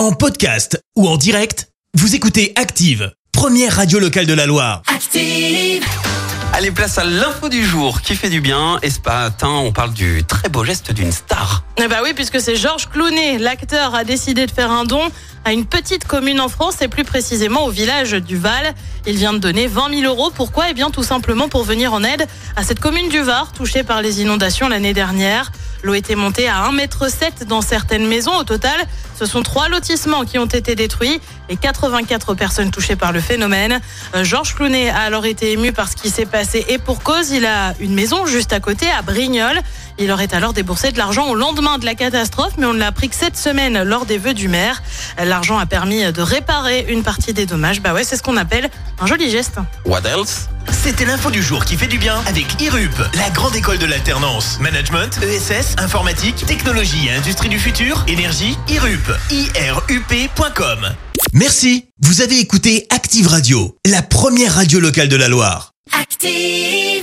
En podcast ou en direct, vous écoutez Active, première radio locale de la Loire. Active. Allez, place à l'info du jour qui fait du bien. Et ce matin, on parle du très beau geste d'une star. Eh bah oui, puisque c'est Georges Clounet, l'acteur, a décidé de faire un don à une petite commune en France et plus précisément au village du Val. Il vient de donner 20 000 euros. Pourquoi? Eh bien, tout simplement pour venir en aide à cette commune du Var touchée par les inondations l'année dernière. L'eau était montée à 1,7 m dans certaines maisons. Au total, ce sont trois lotissements qui ont été détruits et 84 personnes touchées par le phénomène. Euh, Georges Clounet a alors été ému par ce qui s'est passé et pour cause, il a une maison juste à côté, à Brignoles. Il aurait alors déboursé de l'argent au lendemain de la catastrophe, mais on ne l'a appris que cette semaine lors des vœux du maire. L'argent a permis de réparer une partie des dommages. Bah ouais, c'est ce qu'on appelle un joli geste. What else? C'était l'info du jour qui fait du bien avec IRUP, la grande école de l'alternance. Management, ESS, informatique, technologie et industrie du futur, énergie, IRUP. IRUP.com. Merci. Vous avez écouté Active Radio, la première radio locale de la Loire. Active.